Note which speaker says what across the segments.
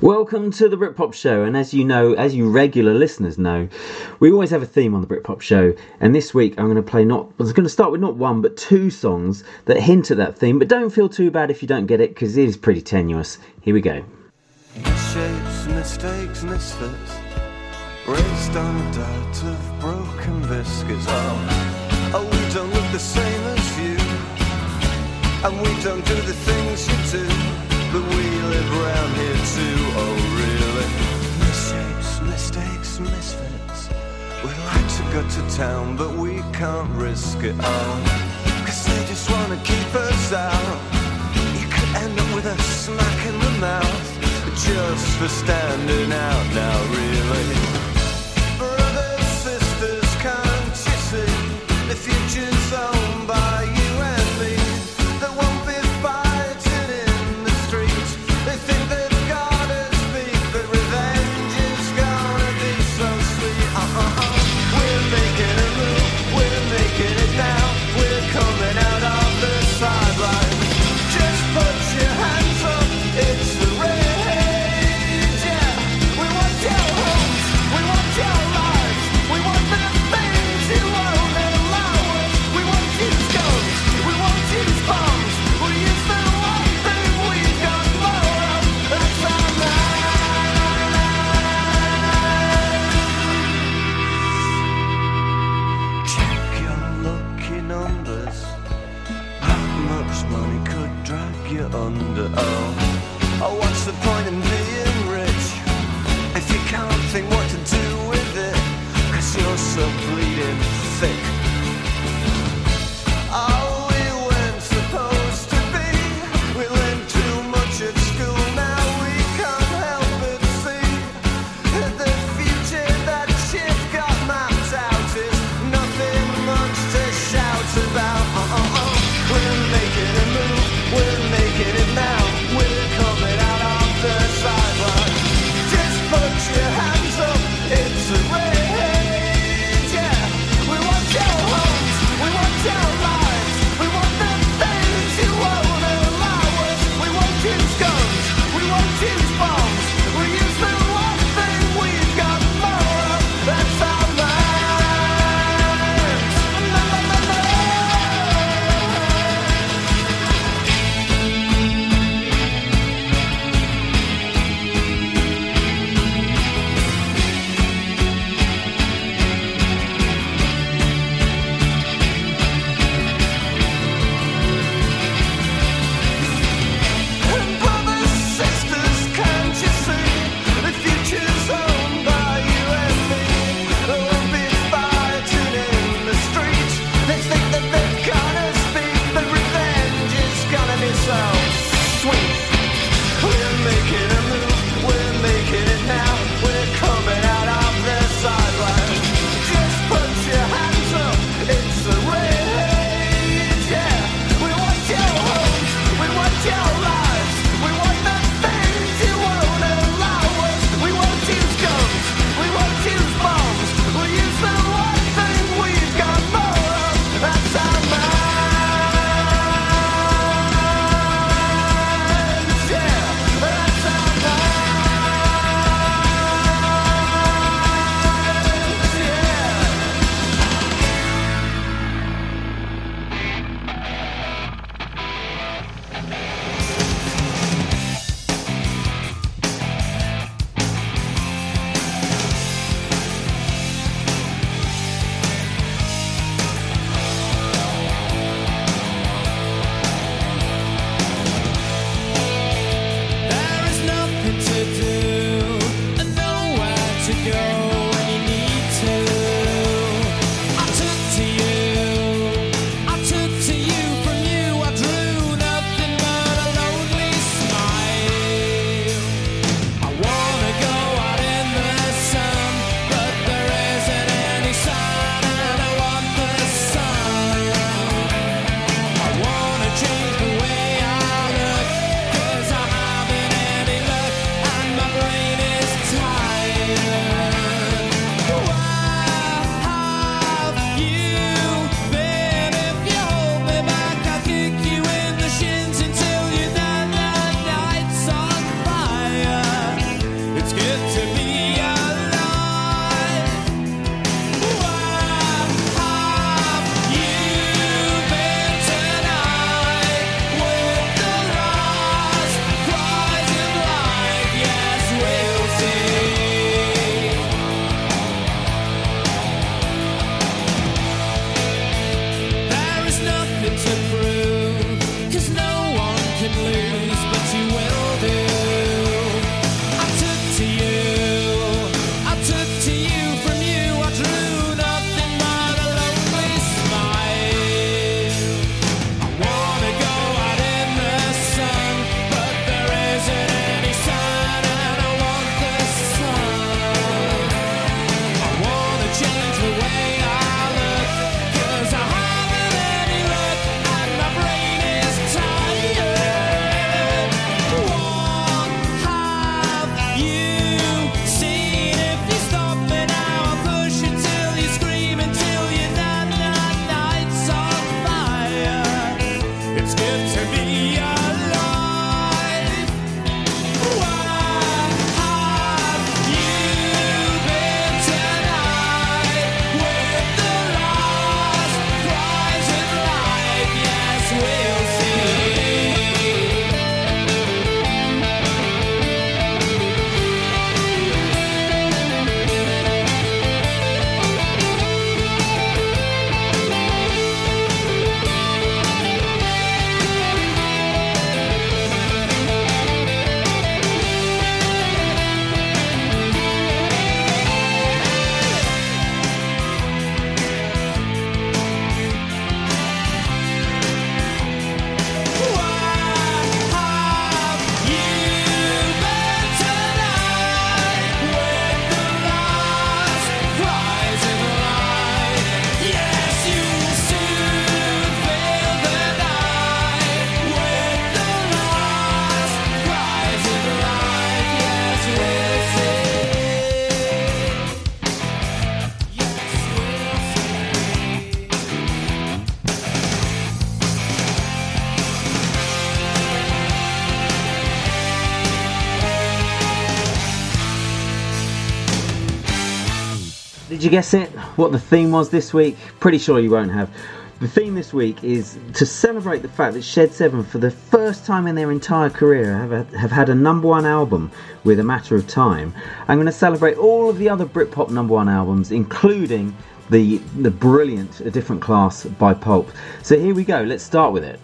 Speaker 1: Welcome to the Britpop Show, and as you know, as you regular listeners know, we always have a theme on the Britpop Show. And this week, I'm going to play not. I was going to start with not one, but two songs that hint at that theme. But don't feel too bad if you don't get it, because it is pretty tenuous. Here we go.
Speaker 2: Shapes, mistakes, misfits, raised on of broken biscuits. Oh, oh, we don't look the same as you, and we don't do the things you do, but we live around here too. Oh, really? Misshapes, mistakes, misfits. We'd like to go to town, but we can't risk it. Oh, cause they just wanna keep us out. You could end up with a smack in the mouth just for standing out now, really.
Speaker 1: Did you guess it? What the theme was this week? Pretty sure you won't have. The theme this week is to celebrate the fact that Shed 7, for the first time in their entire career, have, have had a number one album with A Matter of Time. I'm going to celebrate all of the other Britpop number one albums, including the, the brilliant A Different Class by Pulp. So here we go, let's start with it.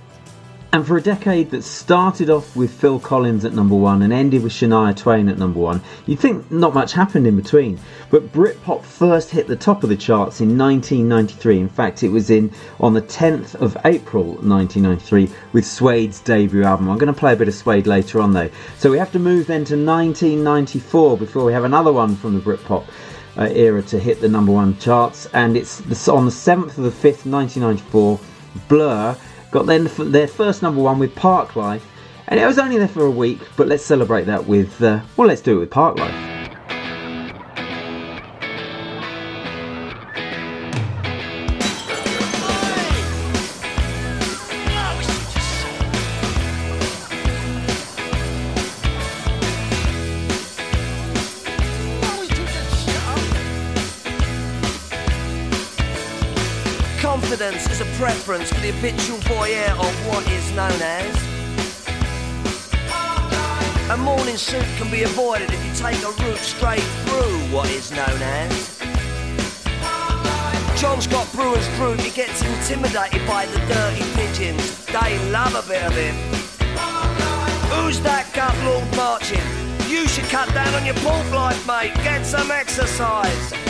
Speaker 1: And for a decade that started off with Phil Collins at number one and ended with Shania Twain at number one, you'd think not much happened in between. But Britpop first hit the top of the charts in 1993. In fact, it was in on the 10th of April 1993 with Suede's debut album. I'm going to play a bit of Suede later on though. So we have to move then to 1994 before we have another one from the Britpop. Uh, era to hit the number one charts, and it's on the 7th of the 5th, 1994. Blur got their, their first number one with Park Life, and it was only there for a week, but let's celebrate that with, uh, well, let's do it with
Speaker 3: is a preference for the habitual voyeur of what is known as. A morning suit can be avoided if you take a route straight through what is known as. John Scott Brewer's group, he gets intimidated by the dirty pigeons. They love a bit of him. Who's that gut lord marching? You should cut down on your pork life, mate. Get some exercise.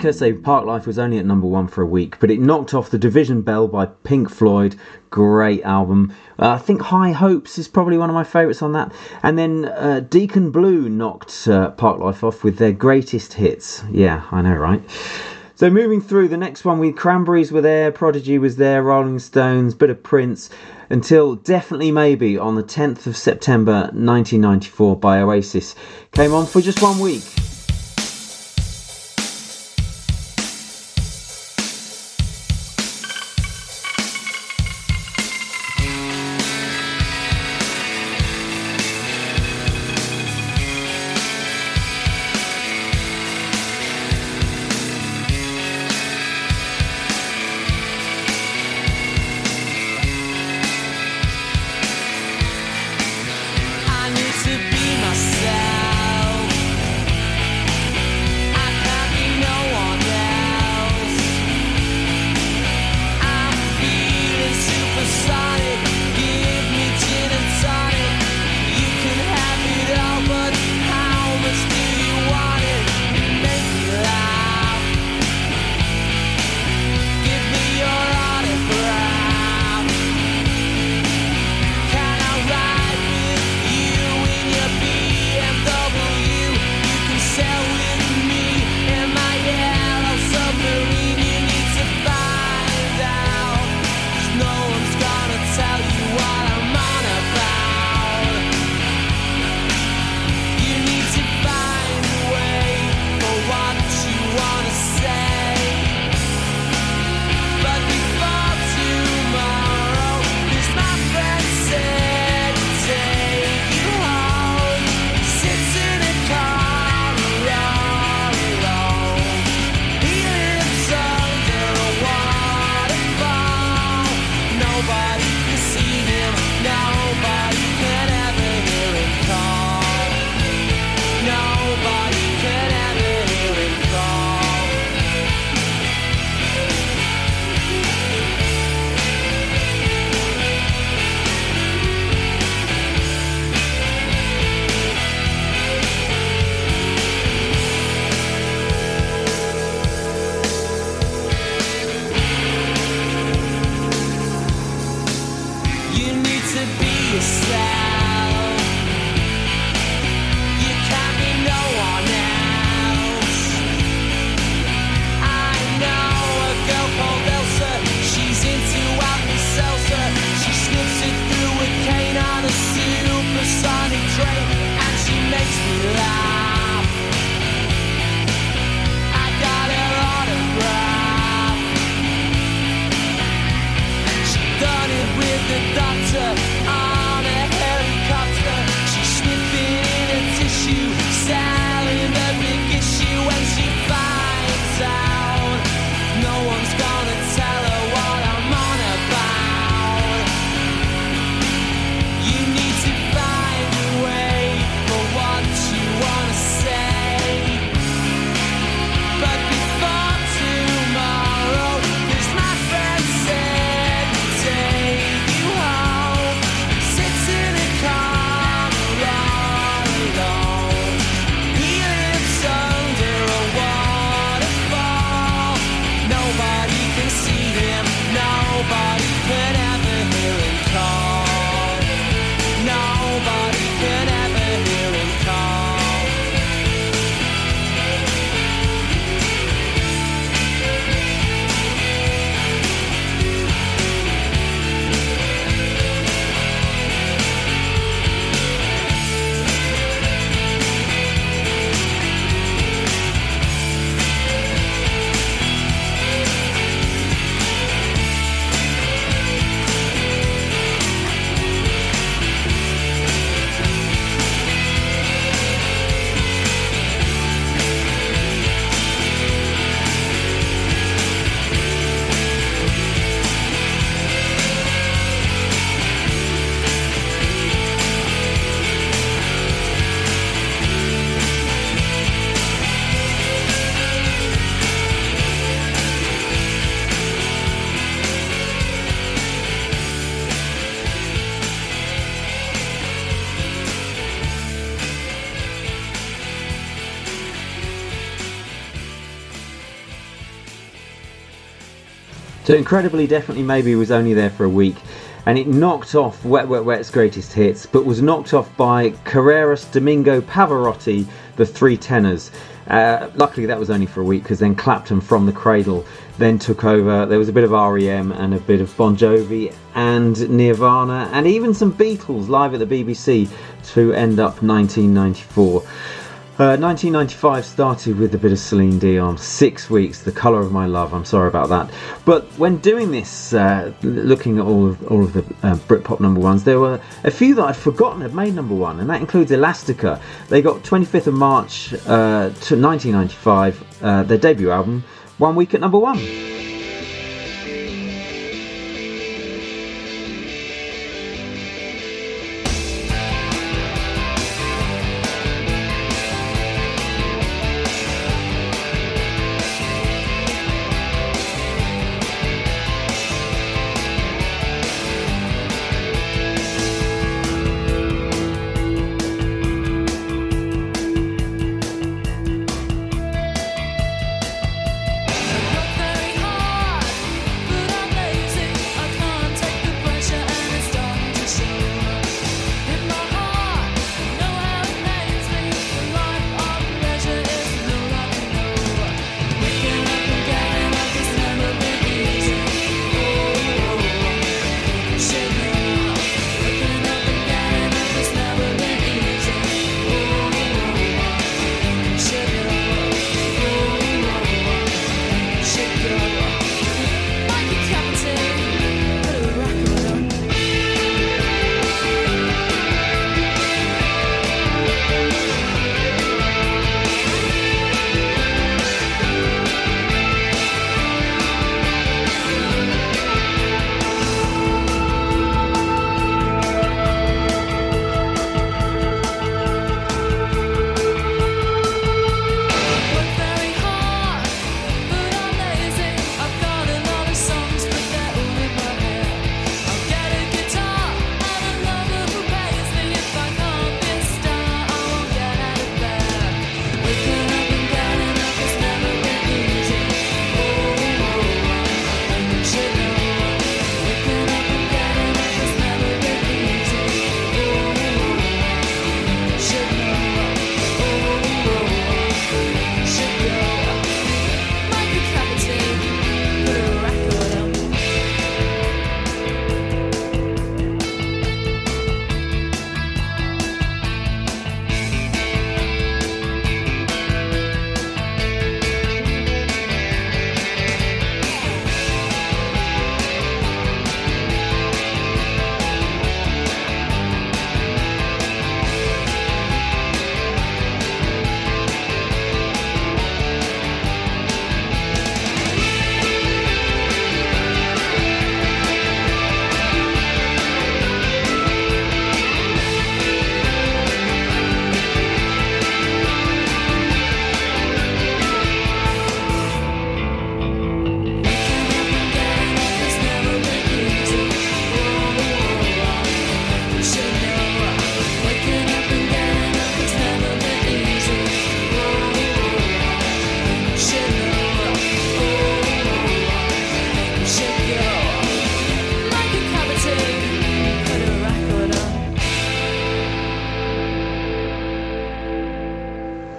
Speaker 1: like I say, Parklife was only at number one for a week, but it knocked off the Division Bell by Pink Floyd. Great album. Uh, I think High Hopes is probably one of my favourites on that. And then uh, Deacon Blue knocked uh, Parklife off with their greatest hits. Yeah, I know, right? So moving through the next one, we Cranberries were there, Prodigy was there, Rolling Stones, bit of Prince, until definitely maybe on the 10th of September 1994 by Oasis came on for just one week. So incredibly, definitely, maybe was only there for a week, and it knocked off Wet Wet Wet's greatest hits, but was knocked off by Carreras, Domingo, Pavarotti, the Three Tenors. Uh, luckily, that was only for a week because then Clapton from the Cradle then took over. There was a bit of REM and a bit of Bon Jovi and Nirvana and even some Beatles live at the BBC to end up 1994. Uh, 1995 started with a bit of Celine Dion. Six weeks, The Colour of My Love. I'm sorry about that. But when doing this, uh, looking at all of all of the uh, Britpop number ones, there were a few that I'd forgotten had made number one, and that includes Elastica. They got 25th of March uh, to 1995, uh, their debut album, one week at number one.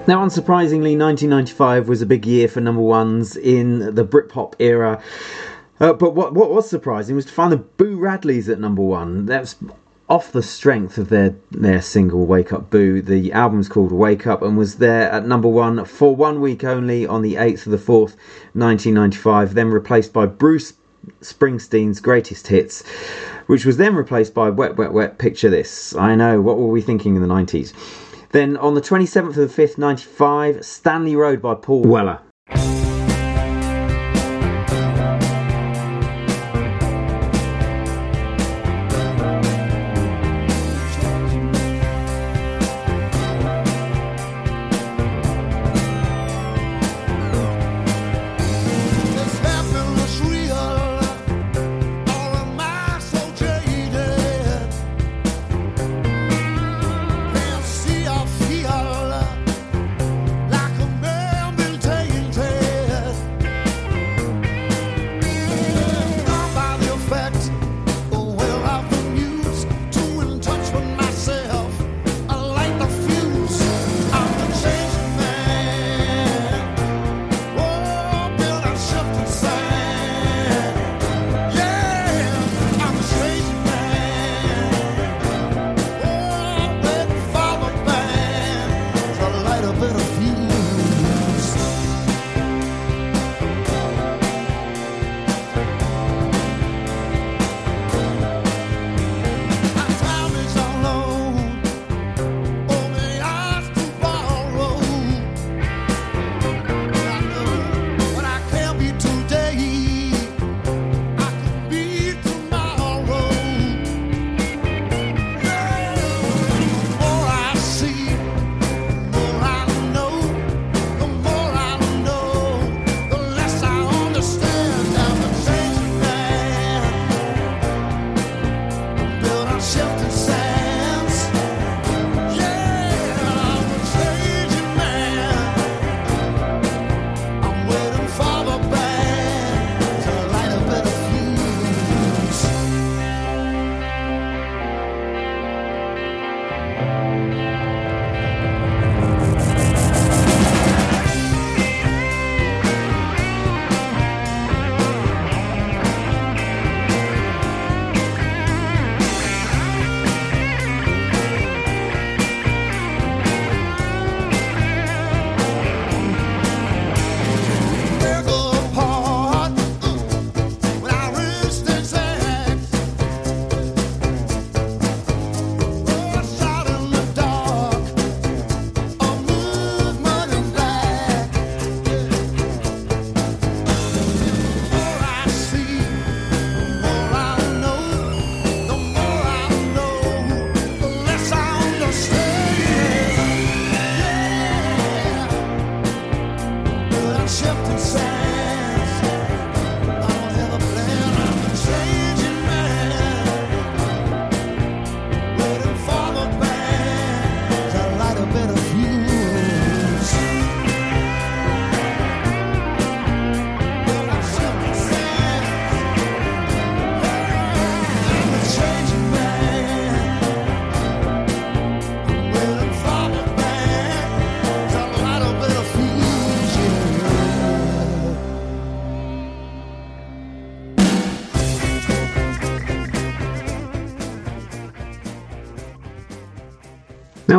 Speaker 1: Now, unsurprisingly, 1995 was a big year for number ones in the Britpop era. Uh, but what, what was surprising was to find the Boo Radleys at number one. That's off the strength of their, their single Wake Up Boo. The album's called Wake Up and was there at number one for one week only on the 8th of the 4th, 1995, then replaced by Bruce Springsteen's Greatest Hits, which was then replaced by Wet Wet Wet Picture This. I know, what were we thinking in the 90s? Then on the 27th of the 5th, 95, Stanley Road by Paul Weller.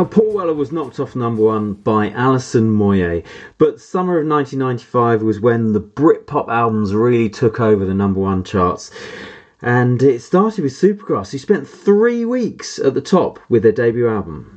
Speaker 1: Now, Paul Weller was knocked off number one by Alison Moyet, but summer of 1995 was when the Britpop albums really took over the number one charts. And it started with Supergrass, who spent three weeks at the top with their debut album.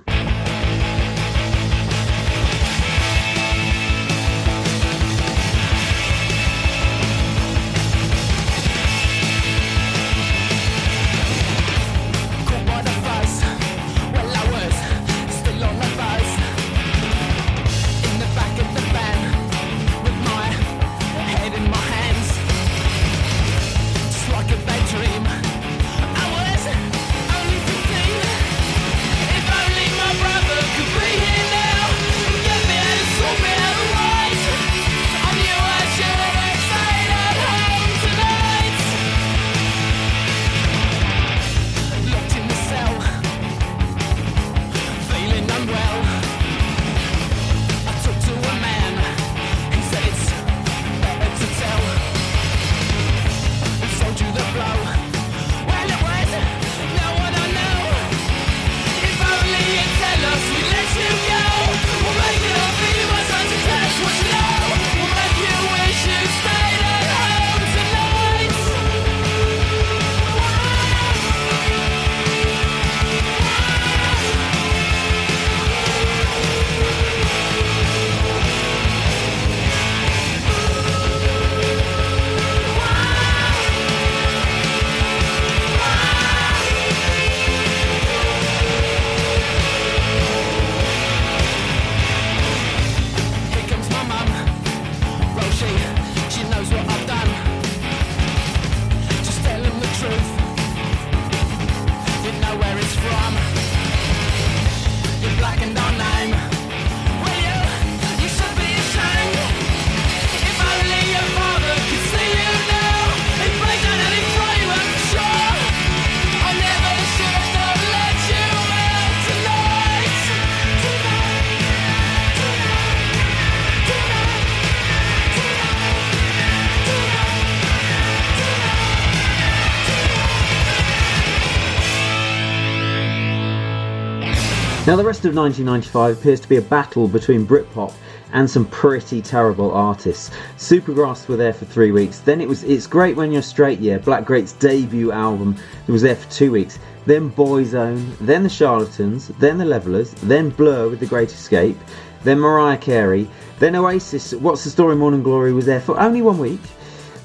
Speaker 4: Now,
Speaker 1: the rest of 1995 appears to be a battle between Britpop and some pretty terrible artists. Supergrass were there for three weeks. Then it was It's Great When You're Straight Yeah, Black Great's debut album, that was there for two weeks. Then Boyzone, then The Charlatans, then The Levelers, then Blur with The Great Escape, then Mariah Carey, then Oasis, What's the Story Morning Glory was there for only one week.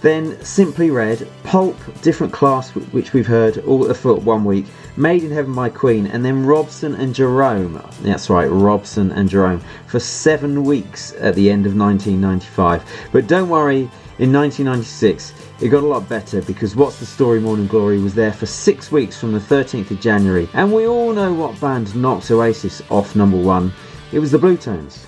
Speaker 1: Then Simply Red, Pulp, Different Class, which we've heard all for one week, Made in Heaven by Queen, and then Robson and Jerome. That's right, Robson and Jerome for seven weeks at the end of 1995. But don't worry, in 1996 it got a lot better because What's the Story Morning Glory was there for six weeks from the 13th of January, and we all know what band knocked Oasis off number one. It was the Blue Tones.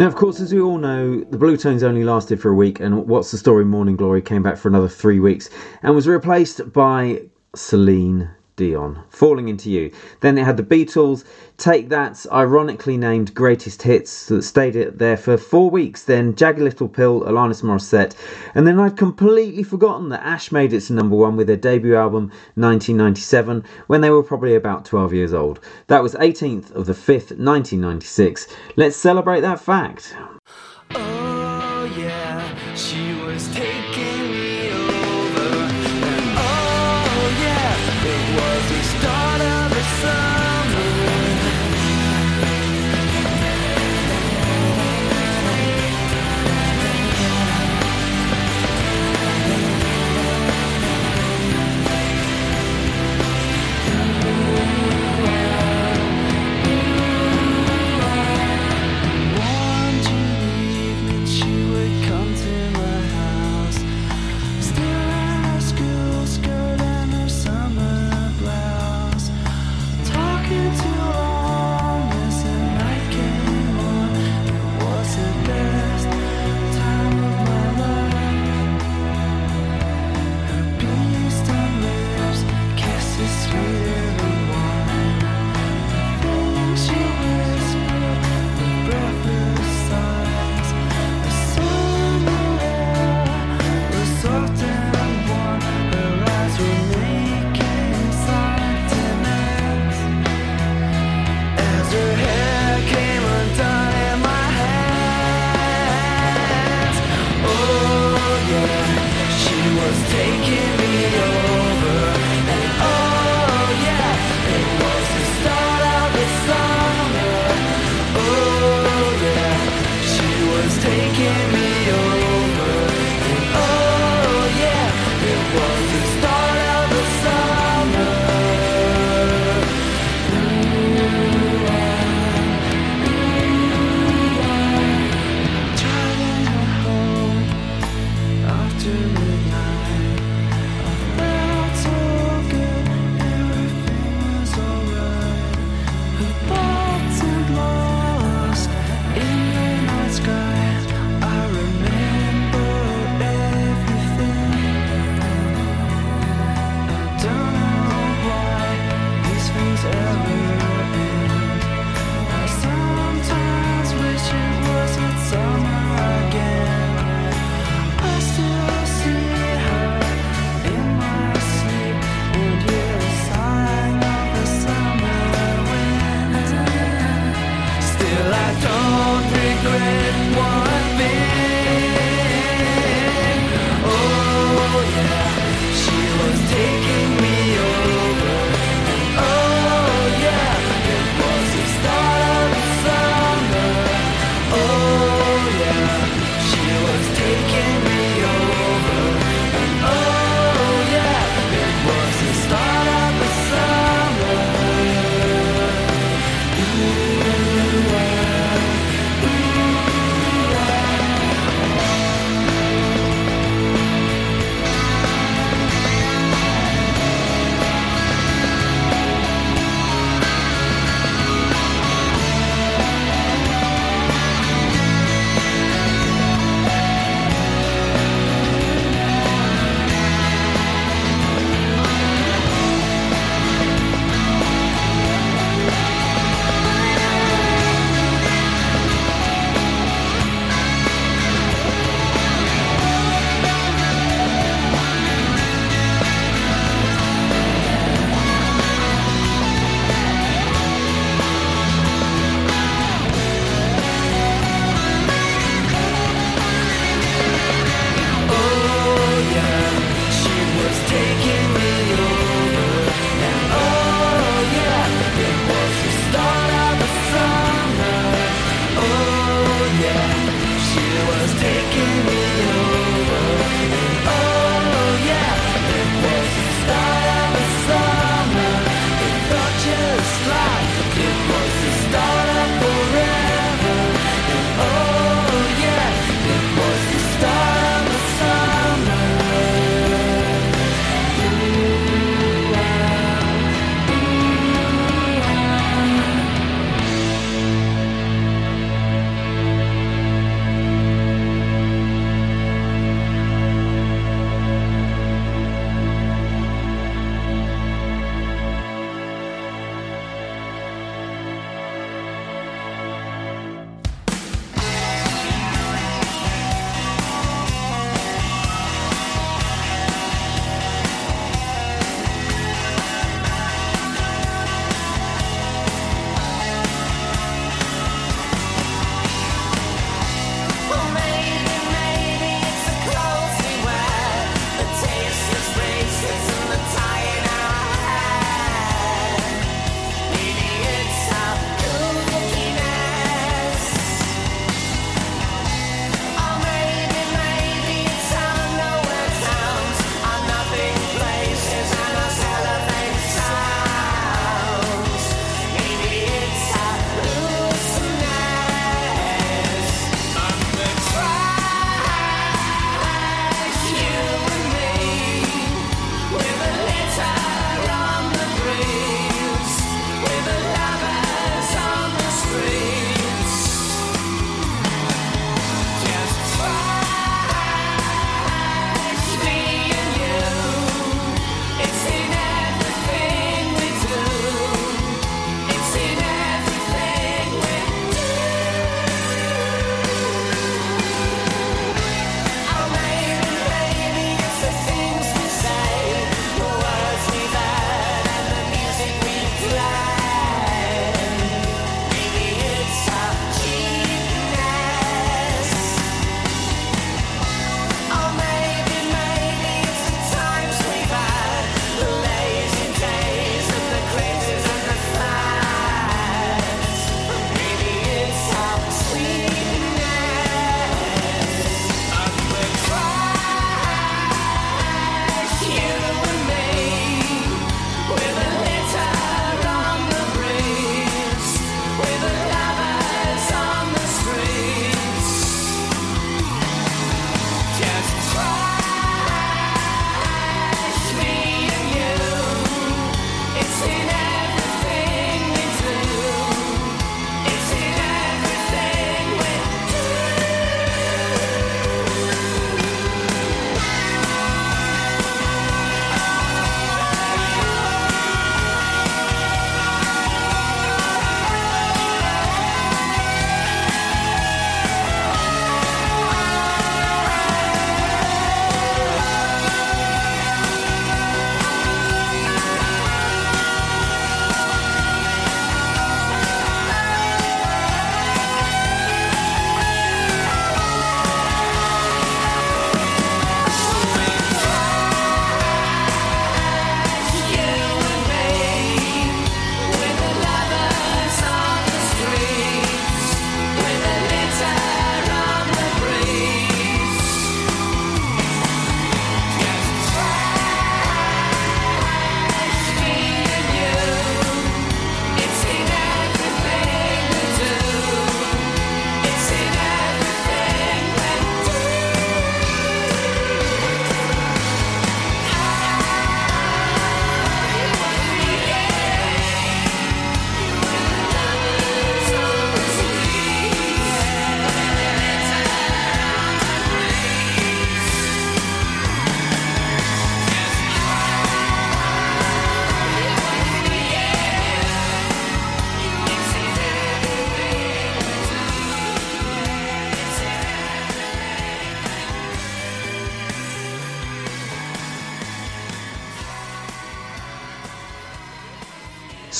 Speaker 1: Now, of course, as we all know, the Bluetones only lasted for a week, and What's the Story Morning Glory came back for another three weeks and was replaced by Celine Dion, Falling Into You. Then it had the Beatles, Take That's ironically named Greatest Hits, that stayed there for four weeks. Then Jagged Little Pill, Alanis Morissette. And then I'd completely forgotten that Ash made it to number one with their debut album 1997 when they were probably about 12 years old. That was 18th of the 5th, 1996. Let's celebrate that fact.
Speaker 5: Oh taking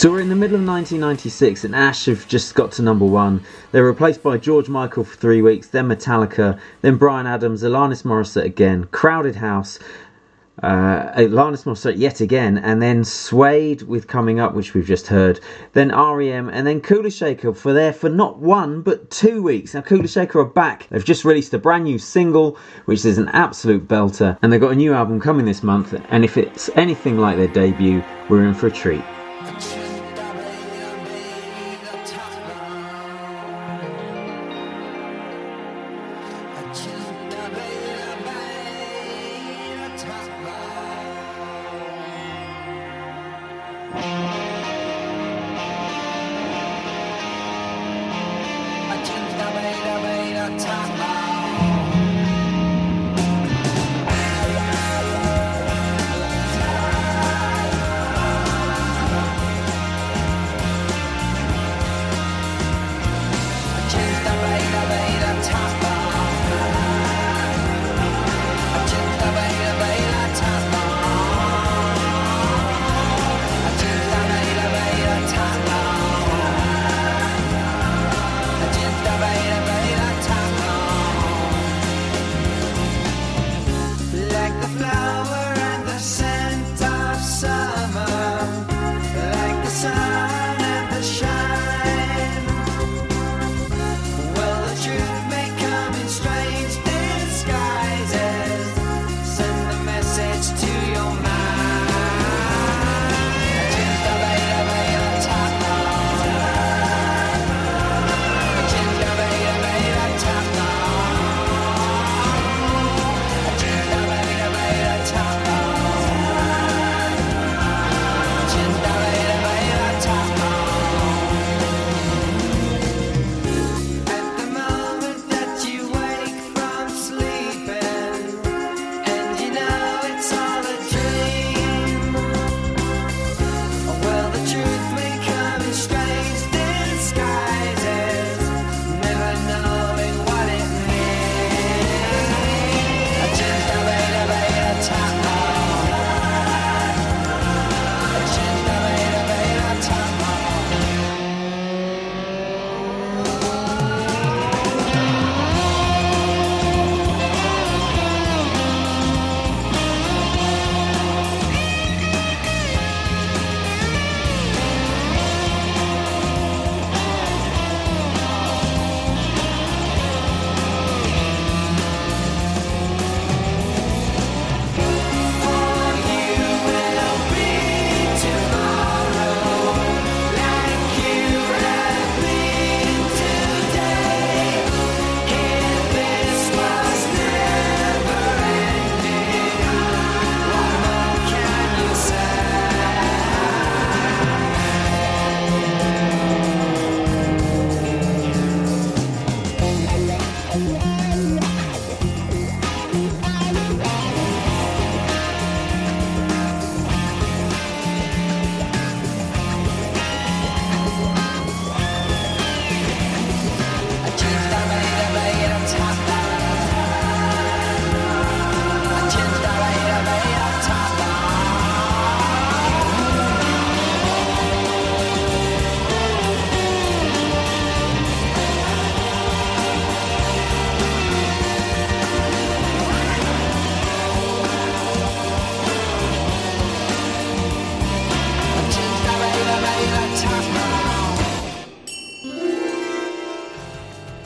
Speaker 5: So we're in the middle of 1996 and Ash have just got to number one. They're replaced by George Michael for three weeks, then Metallica, then Bryan Adams, Alanis Morissette again, Crowded House, uh, Alanis Morissette yet again, and then Suede with Coming Up, which we've just heard, then REM, and then Kula Shaker for there for not one but two weeks. Now Kula Shaker are back. They've just released a brand new single, which is an absolute belter, and they've got a new album coming this month. And if it's anything like their debut, we're in for a treat.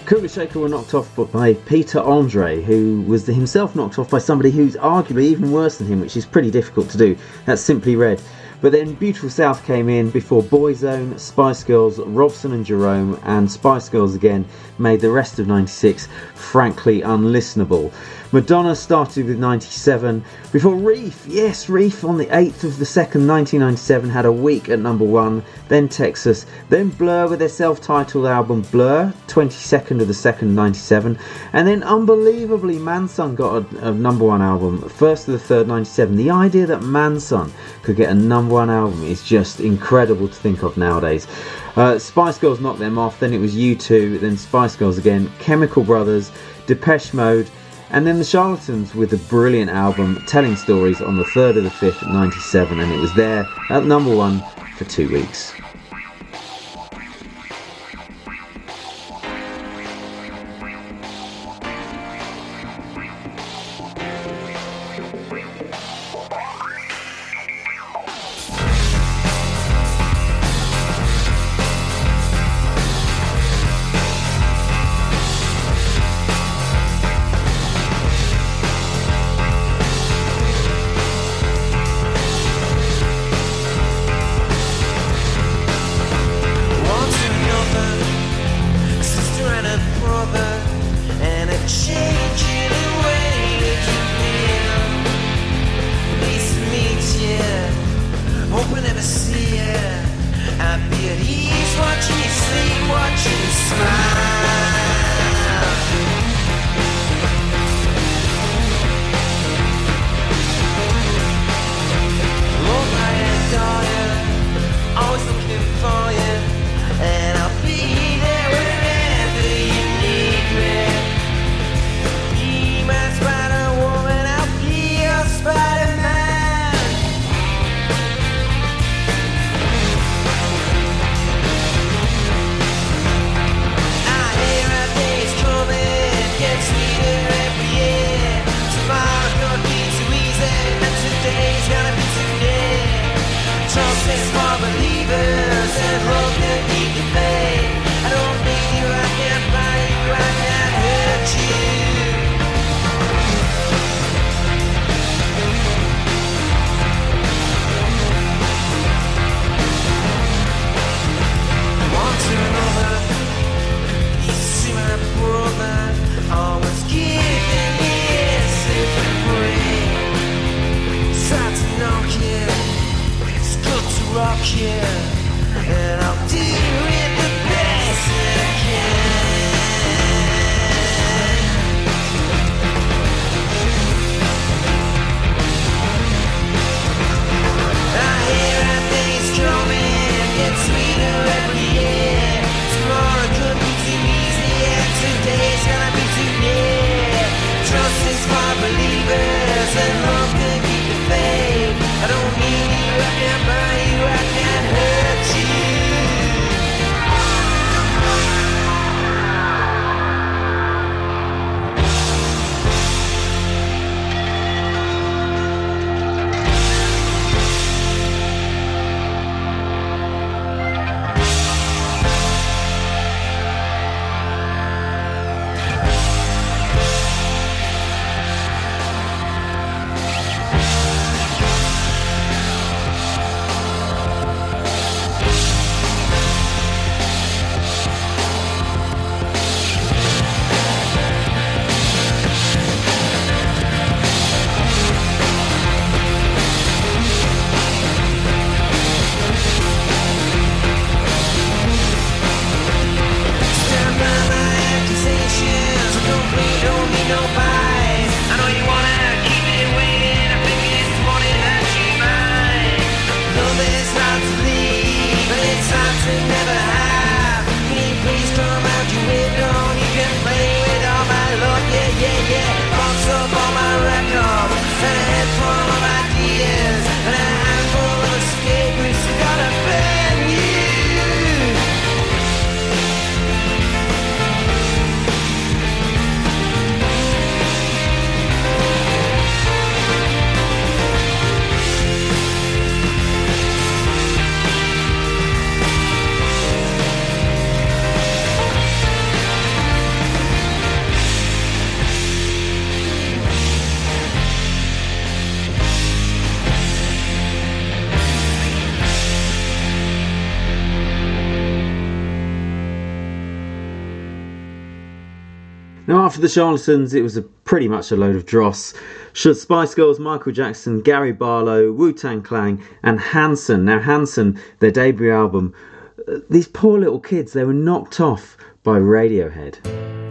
Speaker 5: Shaker were knocked off by Peter Andre, who was himself knocked off by somebody who's arguably even worse than him, which is pretty difficult to do. That's Simply Red. But then Beautiful South came in before Boyzone, Spice Girls, Robson and Jerome, and Spice Girls again made the rest of 96 frankly unlistenable. Madonna started with 97 before Reef, yes, Reef on the 8th of the 2nd, 1997 had a week at number 1, then Texas, then Blur with their self-titled album Blur, 22nd of the 2nd, 97, and then unbelievably Mansun got a, a number 1 album, 1st of the 3rd, 97. The idea that Mansun could get a number 1 album is just incredible to think of nowadays. Uh, Spice Girls knocked them off, then it was U2, then Spice Girls again, Chemical Brothers, Depeche Mode, and then the Charlatans with a brilliant album, Telling Stories, on the 3rd of the 5th, 97, and it was there at number one for
Speaker 1: two weeks.
Speaker 5: smile for the
Speaker 1: Charlatans, it was a, pretty much a load of dross. Spice Girls, Michael Jackson, Gary Barlow, Wu Tang Clan, and Hanson. Now, Hanson, their debut album, uh, these poor little kids, they were knocked off by Radiohead.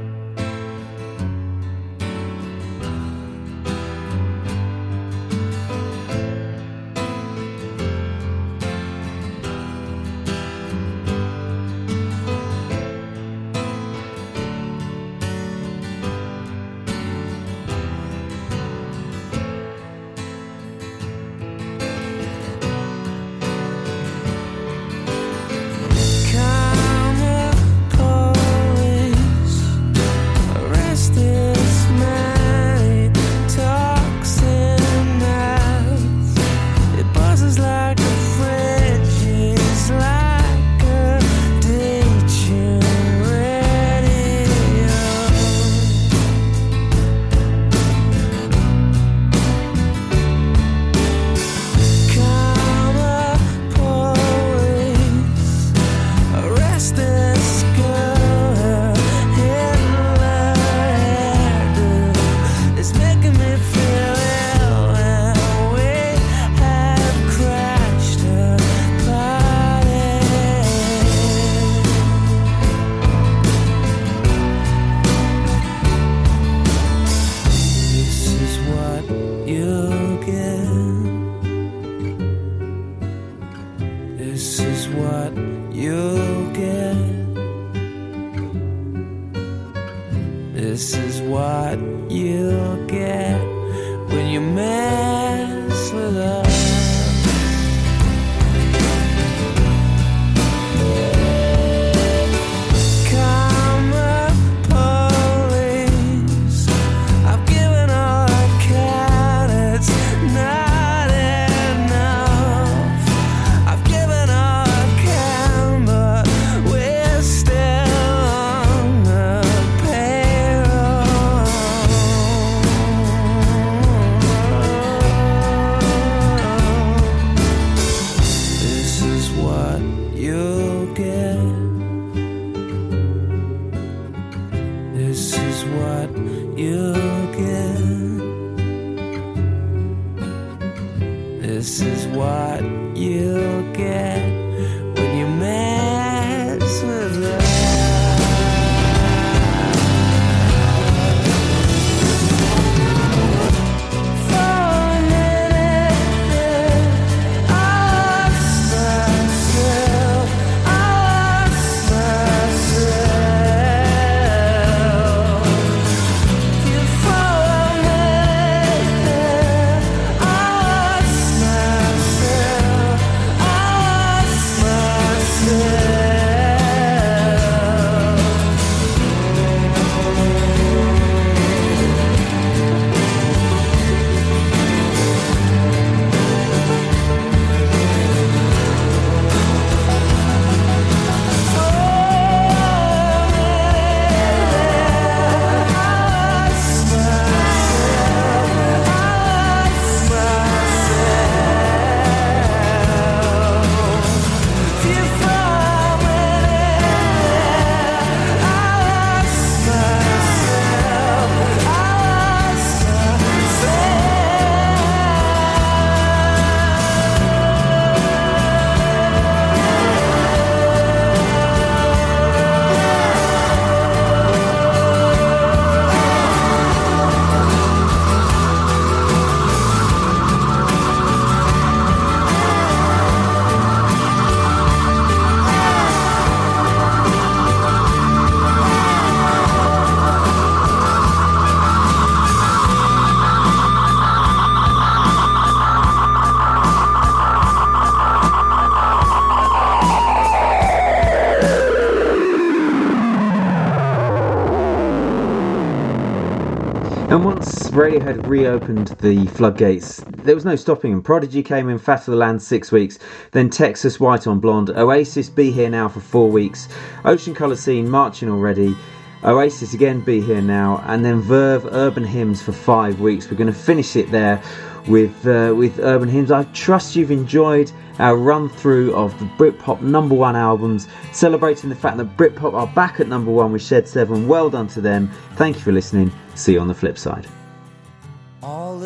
Speaker 1: Radiohead reopened the floodgates, there was no stopping them. Prodigy came in Fat of the Land six weeks, then Texas White on Blonde, Oasis Be Here Now for four weeks, Ocean Colour Scene Marchin' Already, Oasis again Be Here Now, and then Verve Urban Hymns for five weeks. We're going to finish it there with uh, with Urban Hymns. I trust you've enjoyed our run through of the Britpop number one albums, celebrating the fact that Britpop are back at number one with Shed 7. Well done to them. Thank you for listening. See you on the flip side.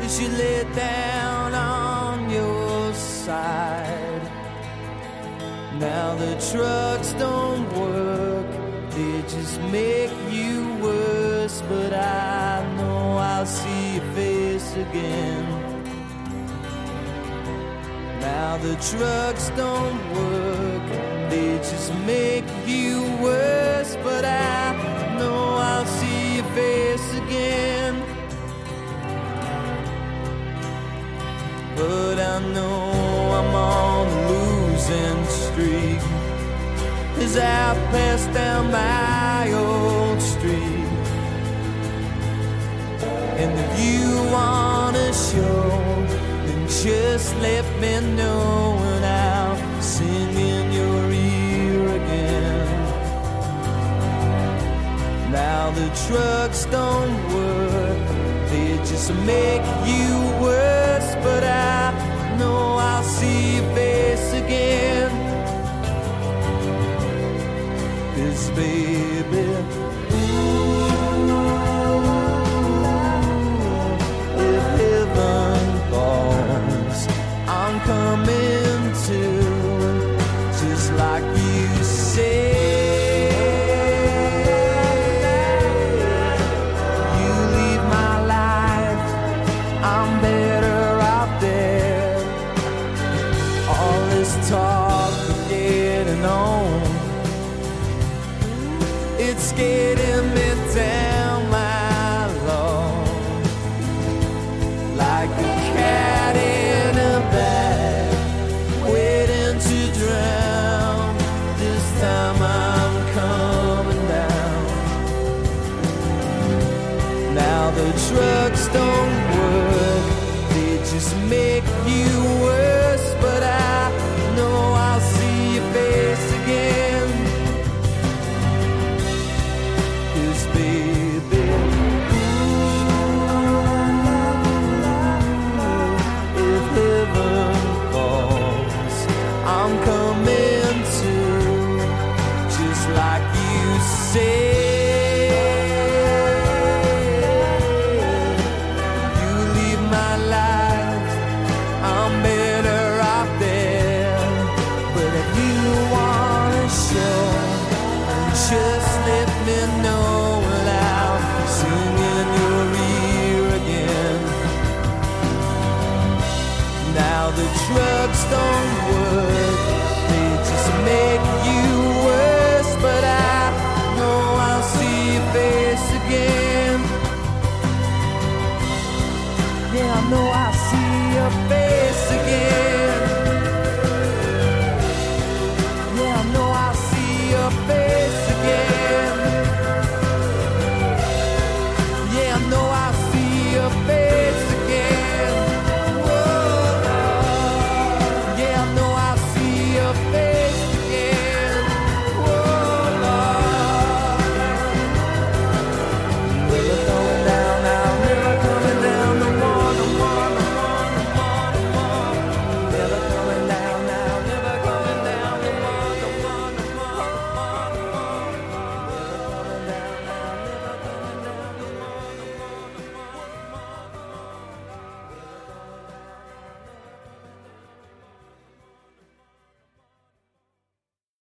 Speaker 6: as you lay down on your side. Now the trucks don't work, they just make you worse. But I know I'll see your face again. Now the trucks don't work, they just make you worse. But I know I'll see your face again. I know I'm on a losing streak as I pass down my old street. And if you wanna show, then just let me know and I'll sing in your ear again. Now the trucks don't work, they just make you worse. But I face